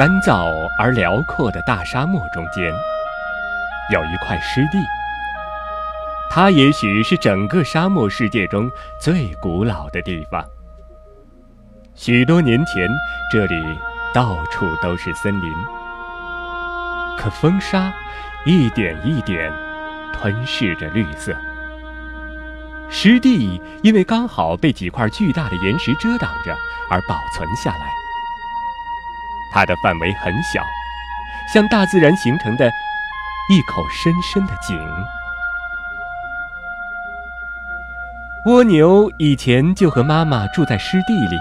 干燥而辽阔的大沙漠中间，有一块湿地。它也许是整个沙漠世界中最古老的地方。许多年前，这里到处都是森林，可风沙一点一点吞噬着绿色。湿地因为刚好被几块巨大的岩石遮挡着，而保存下来。它的范围很小，像大自然形成的一口深深的井。蜗牛以前就和妈妈住在湿地里，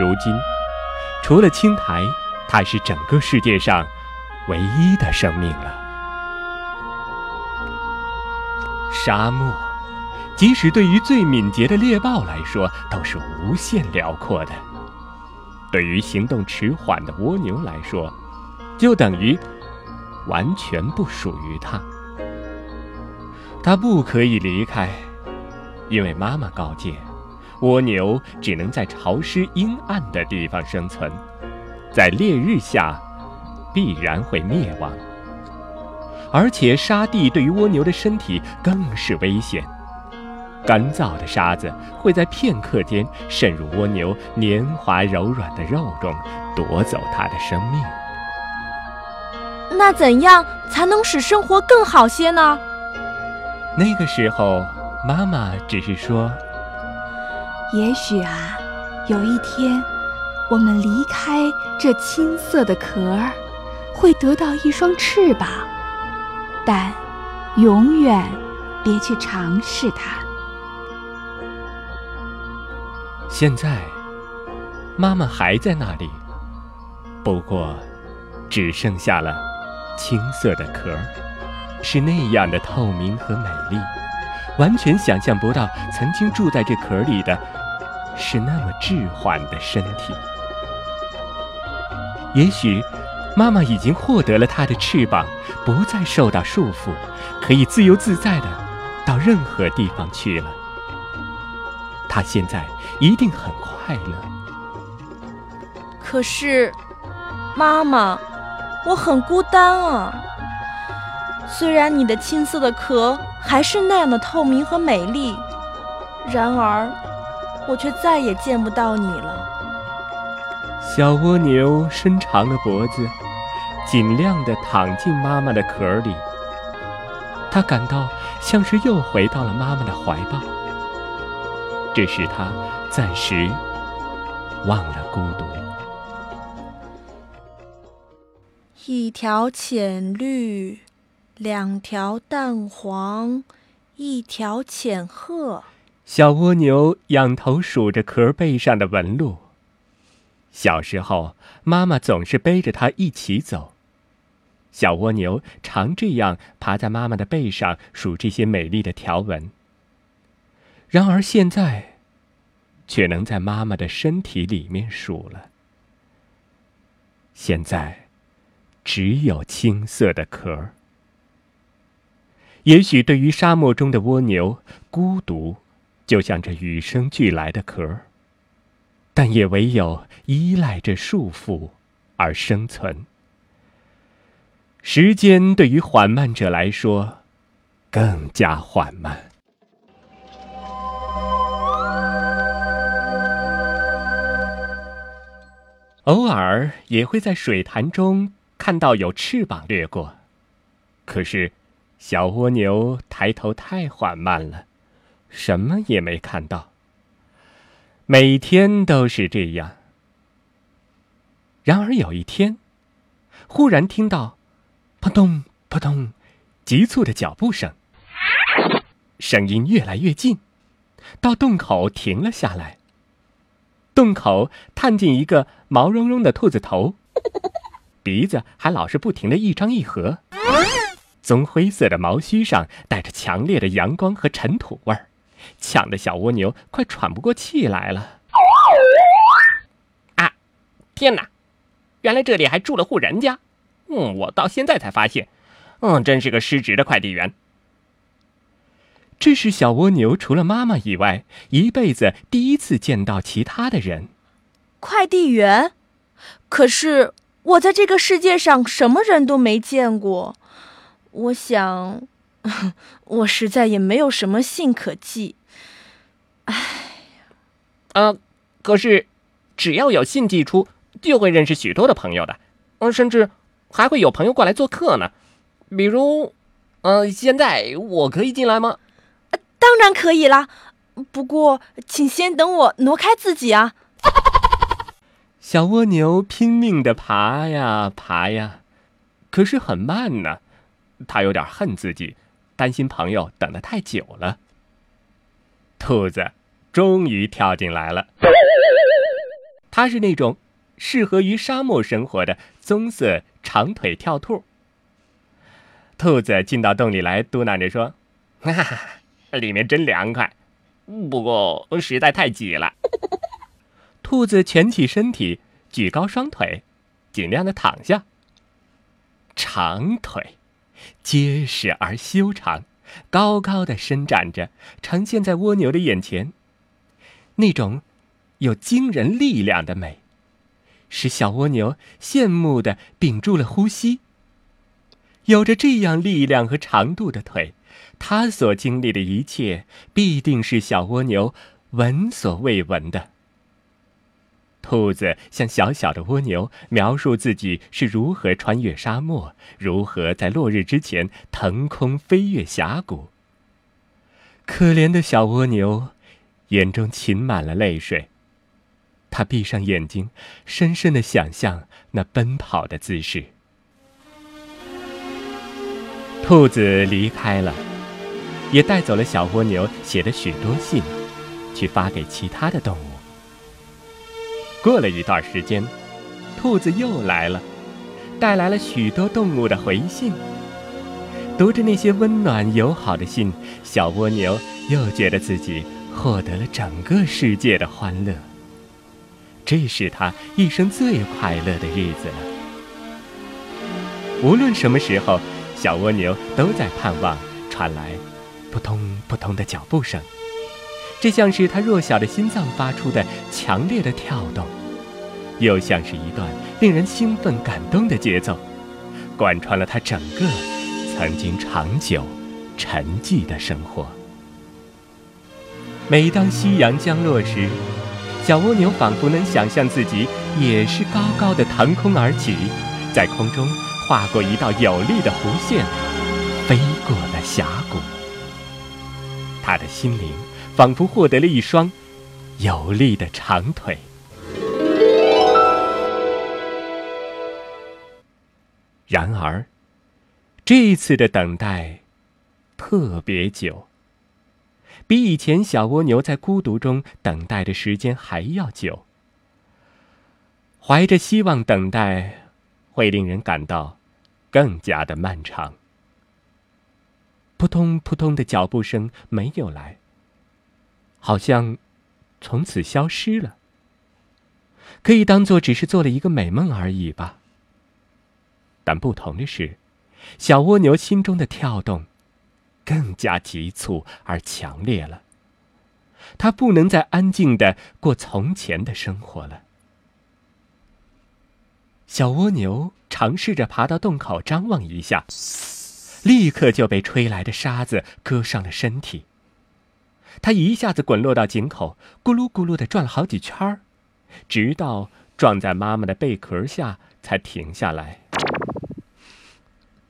如今，除了青苔，它是整个世界上唯一的生命了。沙漠，即使对于最敏捷的猎豹来说，都是无限辽阔的。对于行动迟缓的蜗牛来说，就等于完全不属于它。它不可以离开，因为妈妈告诫，蜗牛只能在潮湿阴暗的地方生存，在烈日下必然会灭亡。而且沙地对于蜗牛的身体更是危险。干燥的沙子会在片刻间渗入蜗牛黏滑柔软的肉中，夺走它的生命。那怎样才能使生活更好些呢？那个时候，妈妈只是说：“也许啊，有一天，我们离开这青色的壳儿，会得到一双翅膀，但永远别去尝试它。”现在，妈妈还在那里，不过只剩下了青色的壳，是那样的透明和美丽，完全想象不到曾经住在这壳里的是那么滞缓的身体。也许，妈妈已经获得了它的翅膀，不再受到束缚，可以自由自在的到任何地方去了。他现在一定很快乐。可是，妈妈，我很孤单啊。虽然你的青色的壳还是那样的透明和美丽，然而，我却再也见不到你了。小蜗牛伸长了脖子，尽量地躺进妈妈的壳里。它感到像是又回到了妈妈的怀抱。这使他暂时忘了孤独。一条浅绿，两条淡黄，一条浅褐。小蜗牛仰头数着壳背上的纹路。小时候，妈妈总是背着它一起走。小蜗牛常这样爬在妈妈的背上数这些美丽的条纹。然而现在，却能在妈妈的身体里面数了。现在，只有青色的壳。也许对于沙漠中的蜗牛，孤独就像这与生俱来的壳，但也唯有依赖着束缚而生存。时间对于缓慢者来说，更加缓慢。偶尔也会在水潭中看到有翅膀掠过，可是小蜗牛抬头太缓慢了，什么也没看到。每天都是这样。然而有一天，忽然听到“扑通扑通”急促的脚步声，声音越来越近，到洞口停了下来。洞口探进一个毛茸茸的兔子头，鼻子还老是不停的一张一合，棕灰色的毛须上带着强烈的阳光和尘土味儿，呛得小蜗牛快喘不过气来了。啊，天哪！原来这里还住了户人家，嗯，我到现在才发现，嗯，真是个失职的快递员。这是小蜗牛除了妈妈以外，一辈子第一次见到其他的人。快递员，可是我在这个世界上什么人都没见过，我想，我实在也没有什么信可寄。唉，啊，可是只要有信寄出，就会认识许多的朋友的，嗯，甚至还会有朋友过来做客呢。比如，嗯，现在我可以进来吗？当然可以啦，不过请先等我挪开自己啊。小蜗牛拼命的爬呀爬呀，可是很慢呢。它有点恨自己，担心朋友等得太久了。兔子终于跳进来了。它是那种适合于沙漠生活的棕色长腿跳兔。兔子进到洞里来，嘟囔着说：“哈哈，里面真凉快，不过实在太挤了。”兔子蜷起身体，举高双腿，尽量的躺下。长腿，结实而修长，高高的伸展着，呈现在蜗牛的眼前。那种有惊人力量的美，使小蜗牛羡慕的屏住了呼吸。有着这样力量和长度的腿，它所经历的一切必定是小蜗牛闻所未闻的。兔子向小小的蜗牛描述自己是如何穿越沙漠，如何在落日之前腾空飞越峡谷。可怜的小蜗牛，眼中噙满了泪水。他闭上眼睛，深深的想象那奔跑的姿势。兔子离开了，也带走了小蜗牛写的许多信，去发给其他的动物。过了一段时间，兔子又来了，带来了许多动物的回信。读着那些温暖友好的信，小蜗牛又觉得自己获得了整个世界的欢乐。这是他一生最快乐的日子了。无论什么时候。小蜗牛都在盼望传来扑通扑通的脚步声，这像是它弱小的心脏发出的强烈的跳动，又像是一段令人兴奋感动的节奏，贯穿了它整个曾经长久沉寂的生活。每当夕阳降落时，小蜗牛仿佛能想象自己也是高高的腾空而起，在空中。划过一道有力的弧线，飞过了峡谷。他的心灵仿佛获得了一双有力的长腿。然而，这一次的等待特别久，比以前小蜗牛在孤独中等待的时间还要久。怀着希望等待。会令人感到更加的漫长。扑通扑通的脚步声没有来，好像从此消失了。可以当做只是做了一个美梦而已吧。但不同的是，小蜗牛心中的跳动更加急促而强烈了。它不能再安静的过从前的生活了。小蜗牛尝试着爬到洞口张望一下，立刻就被吹来的沙子割伤了身体。它一下子滚落到井口，咕噜咕噜的转了好几圈儿，直到撞在妈妈的贝壳下才停下来。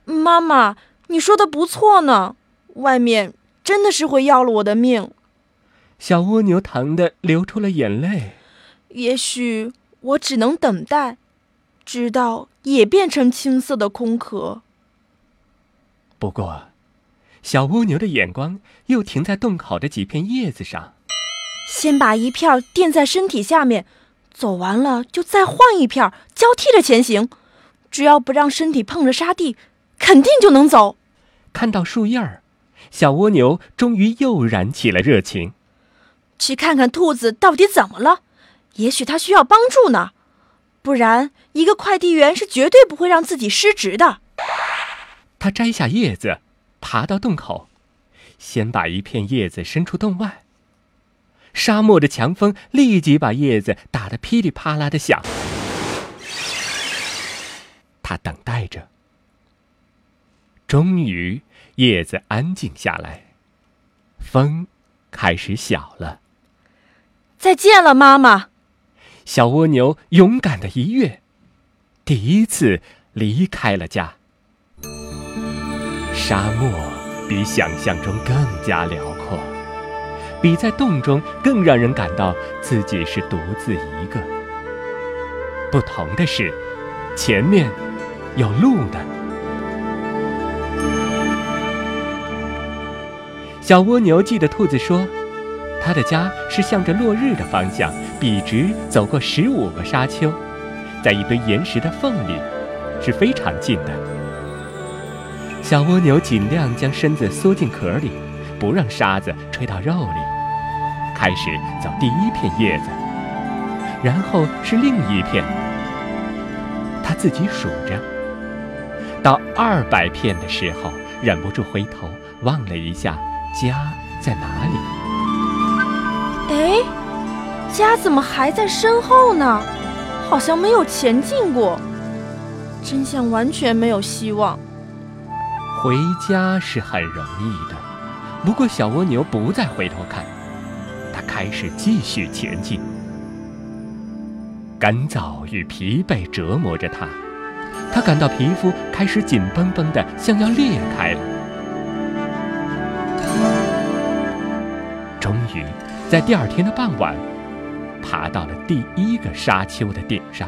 妈妈，你说的不错呢，外面真的是会要了我的命。小蜗牛疼得流出了眼泪。也许我只能等待。直到也变成青色的空壳。不过，小蜗牛的眼光又停在洞口的几片叶子上。先把一片垫在身体下面，走完了就再换一片，交替着前行。只要不让身体碰着沙地，肯定就能走。看到树叶儿，小蜗牛终于又燃起了热情。去看看兔子到底怎么了？也许它需要帮助呢。不然，一个快递员是绝对不会让自己失职的。他摘下叶子，爬到洞口，先把一片叶子伸出洞外。沙漠的强风立即把叶子打得噼里啪啦的响。他等待着。终于，叶子安静下来，风开始小了。再见了，妈妈。小蜗牛勇敢的一跃，第一次离开了家。沙漠比想象中更加辽阔，比在洞中更让人感到自己是独自一个。不同的是，前面有路呢。小蜗牛记得兔子说。他的家是向着落日的方向，笔直走过十五个沙丘，在一堆岩石的缝里，是非常近的。小蜗牛尽量将身子缩进壳里，不让沙子吹到肉里。开始走第一片叶子，然后是另一片。他自己数着，到二百片的时候，忍不住回头望了一下，家在哪里。哎，家怎么还在身后呢？好像没有前进过，真相完全没有希望。回家是很容易的，不过小蜗牛不再回头看，它开始继续前进。干燥与疲惫折磨着它，它感到皮肤开始紧绷绷的，像要裂开了。终于。在第二天的傍晚，爬到了第一个沙丘的顶上。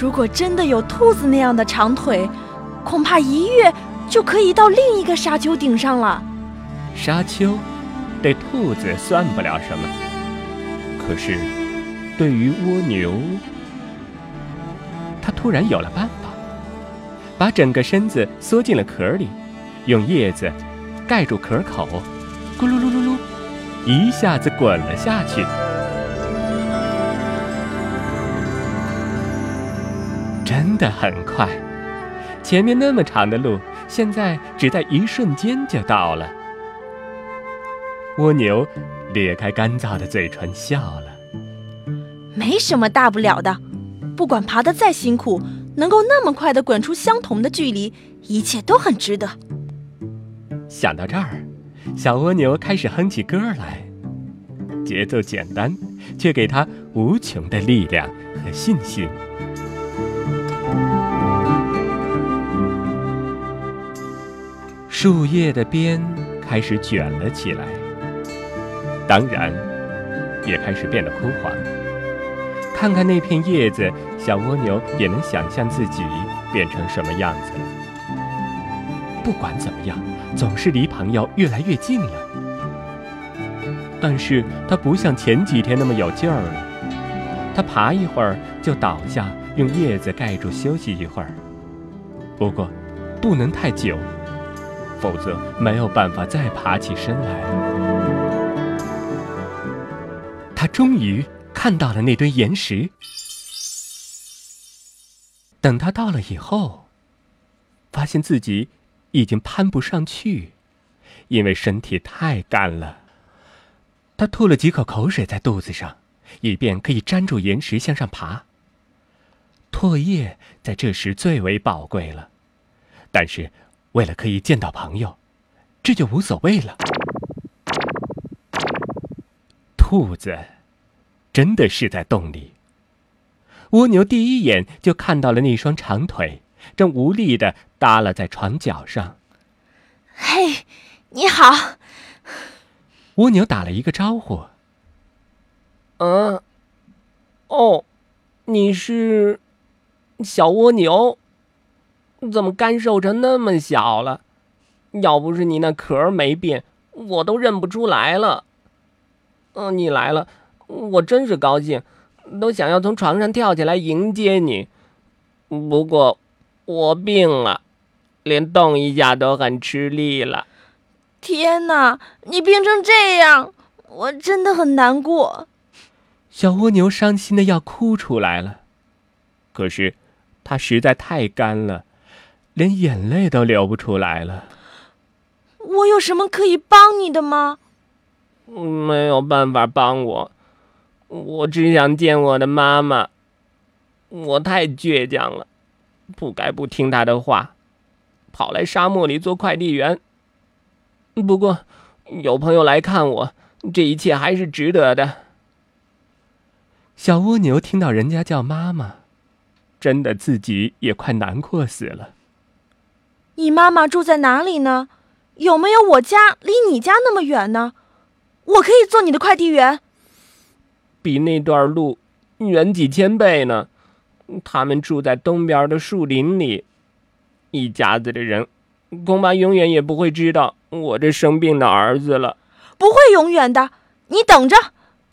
如果真的有兔子那样的长腿，恐怕一跃就可以到另一个沙丘顶上了。沙丘对兔子算不了什么，可是对于蜗牛，它突然有了办法，把整个身子缩进了壳里，用叶子盖住壳口，咕噜噜噜噜。一下子滚了下去，真的很快。前面那么长的路，现在只在一瞬间就到了。蜗牛咧开干燥的嘴唇笑了，没什么大不了的。不管爬得再辛苦，能够那么快的滚出相同的距离，一切都很值得。想到这儿。小蜗牛开始哼起歌来，节奏简单，却给它无穷的力量和信心。树叶的边开始卷了起来，当然，也开始变得枯黄。看看那片叶子，小蜗牛也能想象自己变成什么样子了。不管怎么样，总是离朋友越来越近了。但是他不像前几天那么有劲儿了。他爬一会儿就倒下，用叶子盖住休息一会儿。不过，不能太久，否则没有办法再爬起身来了。他终于看到了那堆岩石。等他到了以后，发现自己。已经攀不上去，因为身体太干了。他吐了几口口水在肚子上，以便可以粘住岩石向上爬。唾液在这时最为宝贵了，但是为了可以见到朋友，这就无所谓了。兔子真的是在洞里。蜗牛第一眼就看到了那双长腿。正无力的耷拉在床角上。嘿，你好。蜗牛打了一个招呼。嗯，哦，你是小蜗牛？怎么干瘦成那么小了？要不是你那壳没变，我都认不出来了。嗯，你来了，我真是高兴，都想要从床上跳起来迎接你。不过。我病了，连动一下都很吃力了。天哪，你病成这样，我真的很难过。小蜗牛伤心的要哭出来了，可是它实在太干了，连眼泪都流不出来了。我有什么可以帮你的吗？没有办法帮我，我只想见我的妈妈。我太倔强了。不该不听他的话，跑来沙漠里做快递员。不过，有朋友来看我，这一切还是值得的。小蜗牛听到人家叫妈妈，真的自己也快难过死了。你妈妈住在哪里呢？有没有我家离你家那么远呢？我可以做你的快递员。比那段路远几千倍呢。他们住在东边的树林里，一家子的人，恐怕永远也不会知道我这生病的儿子了。不会永远的，你等着，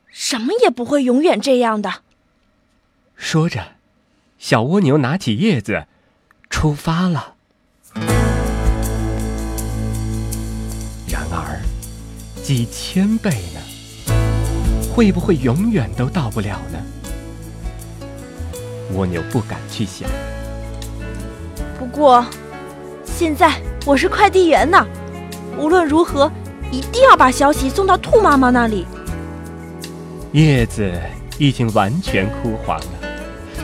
什么也不会永远这样的。说着，小蜗牛拿起叶子，出发了。然而，几千倍呢？会不会永远都到不了呢？蜗牛不敢去想。不过，现在我是快递员呢，无论如何，一定要把消息送到兔妈妈那里。叶子已经完全枯黄了，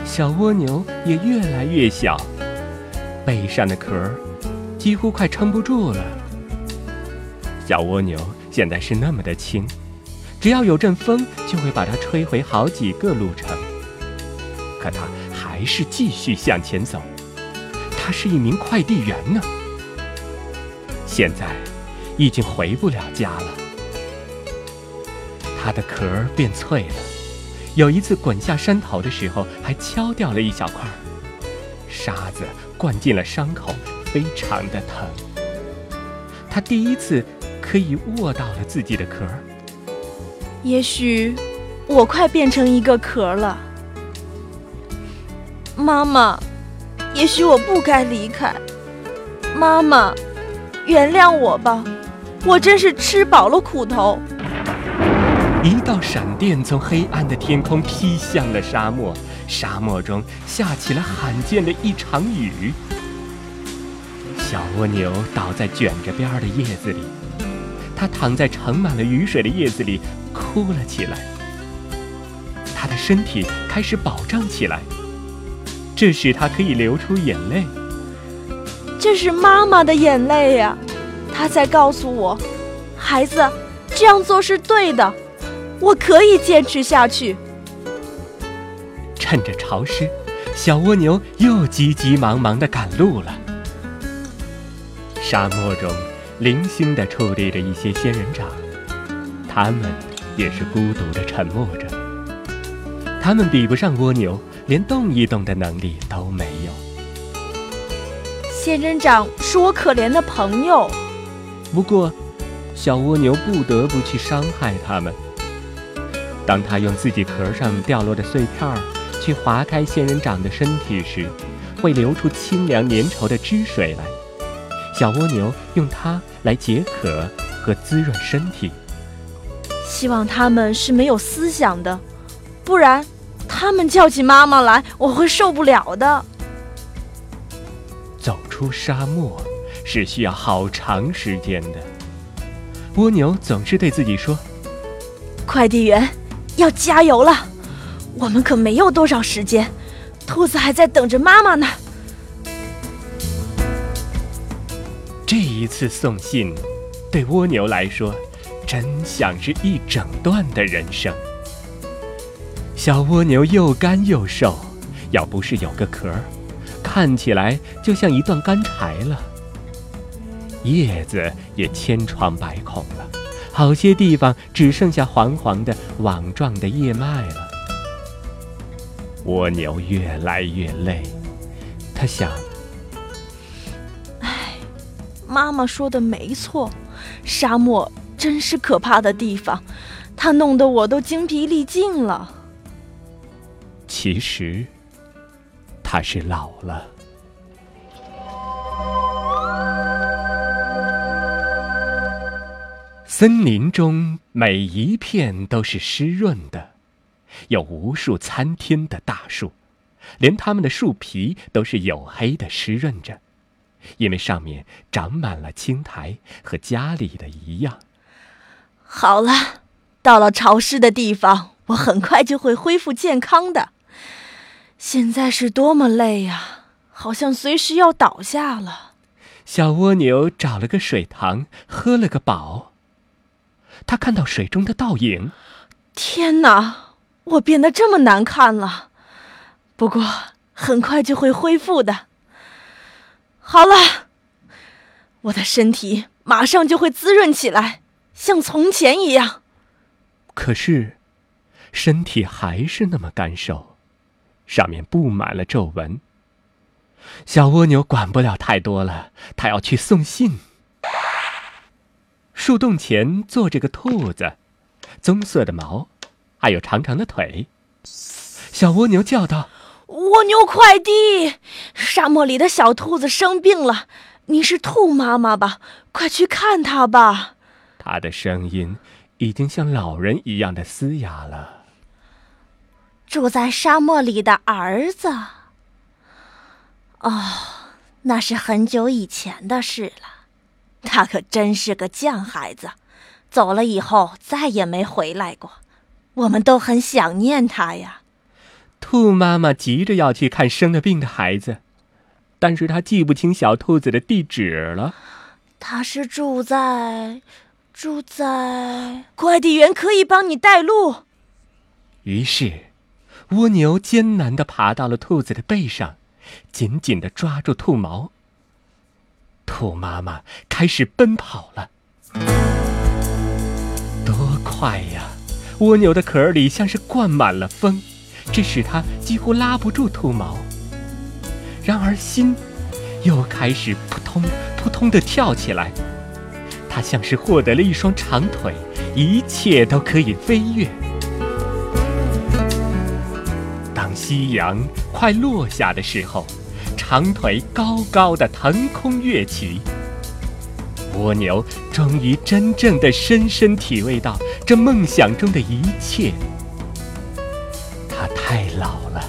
小蜗牛也越来越小，背上的壳几乎快撑不住了。小蜗牛现在是那么的轻，只要有阵风，就会把它吹回好几个路程。可他还是继续向前走，他是一名快递员呢。现在已经回不了家了，它的壳变脆了。有一次滚下山头的时候，还敲掉了一小块，沙子灌进了伤口，非常的疼。它第一次可以握到了自己的壳。也许我快变成一个壳了。妈妈，也许我不该离开。妈妈，原谅我吧，我真是吃饱了苦头。一道闪电从黑暗的天空劈向了沙漠，沙漠中下起了罕见的一场雨。小蜗牛倒在卷着边儿的叶子里，它躺在盛满了雨水的叶子里，哭了起来。它的身体开始饱胀起来。这使他可以流出眼泪。这是妈妈的眼泪呀，她在告诉我，孩子，这样做是对的，我可以坚持下去。趁着潮湿，小蜗牛又急急忙忙地赶路了。沙漠中零星地矗立着一些仙人掌，它们也是孤独地沉默着。它们比不上蜗牛。连动一动的能力都没有。仙人掌是我可怜的朋友，不过，小蜗牛不得不去伤害它们。当它用自己壳上掉落的碎片儿去划开仙人掌的身体时，会流出清凉粘稠的汁水来。小蜗牛用它来解渴和滋润身体。希望它们是没有思想的，不然。他们叫起妈妈来，我会受不了的。走出沙漠是需要好长时间的。蜗牛总是对自己说：“快递员，要加油了！我们可没有多少时间，兔子还在等着妈妈呢。”这一次送信，对蜗牛来说，真像是一整段的人生。小蜗牛又干又瘦，要不是有个壳，看起来就像一段干柴了。叶子也千疮百孔了，好些地方只剩下黄黄的网状的叶脉了。蜗牛越来越累，他想：“唉，妈妈说的没错，沙漠真是可怕的地方，它弄得我都精疲力尽了。”其实，他是老了。森林中每一片都是湿润的，有无数参天的大树，连它们的树皮都是黝黑的湿润着，因为上面长满了青苔，和家里的一样。好了，到了潮湿的地方，我很快就会恢复健康的。现在是多么累呀！好像随时要倒下了。小蜗牛找了个水塘，喝了个饱。他看到水中的倒影，天哪！我变得这么难看了。不过很快就会恢复的。好了，我的身体马上就会滋润起来，像从前一样。可是，身体还是那么干瘦，上面布满了皱纹。小蜗牛管不了太多了，它要去送信。树洞前坐着个兔子，棕色的毛，还有长长的腿。小蜗牛叫道：“蜗牛快递，沙漠里的小兔子生病了，你是兔妈妈吧？快去看它吧。”它的声音已经像老人一样的嘶哑了。住在沙漠里的儿子。哦，那是很久以前的事了。他可真是个犟孩子，走了以后再也没回来过。我们都很想念他呀。兔妈妈急着要去看生了病的孩子，但是她记不清小兔子的地址了。他是住在，住在……快递员可以帮你带路。于是，蜗牛艰难的爬到了兔子的背上。紧紧的抓住兔毛，兔妈妈开始奔跑了。多快呀！蜗牛的壳里像是灌满了风，这使它几乎拉不住兔毛。然而心又开始扑通扑通的跳起来，它像是获得了一双长腿，一切都可以飞跃。当夕阳快落下的时候，长腿高高的腾空跃起。蜗牛终于真正的深深体味到这梦想中的一切。它太老了，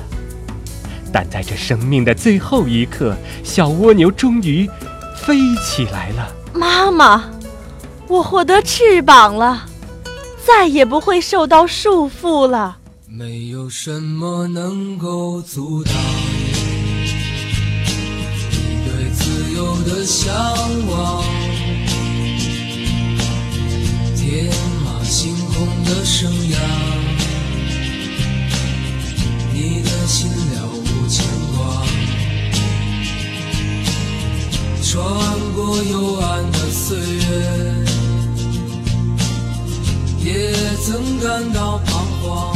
但在这生命的最后一刻，小蜗牛终于飞起来了。妈妈，我获得翅膀了，再也不会受到束缚了。没有什么能够阻挡你对自由的向往，天马行空的生涯，你的心了无牵挂，穿过幽暗的岁月，也曾感到彷徨。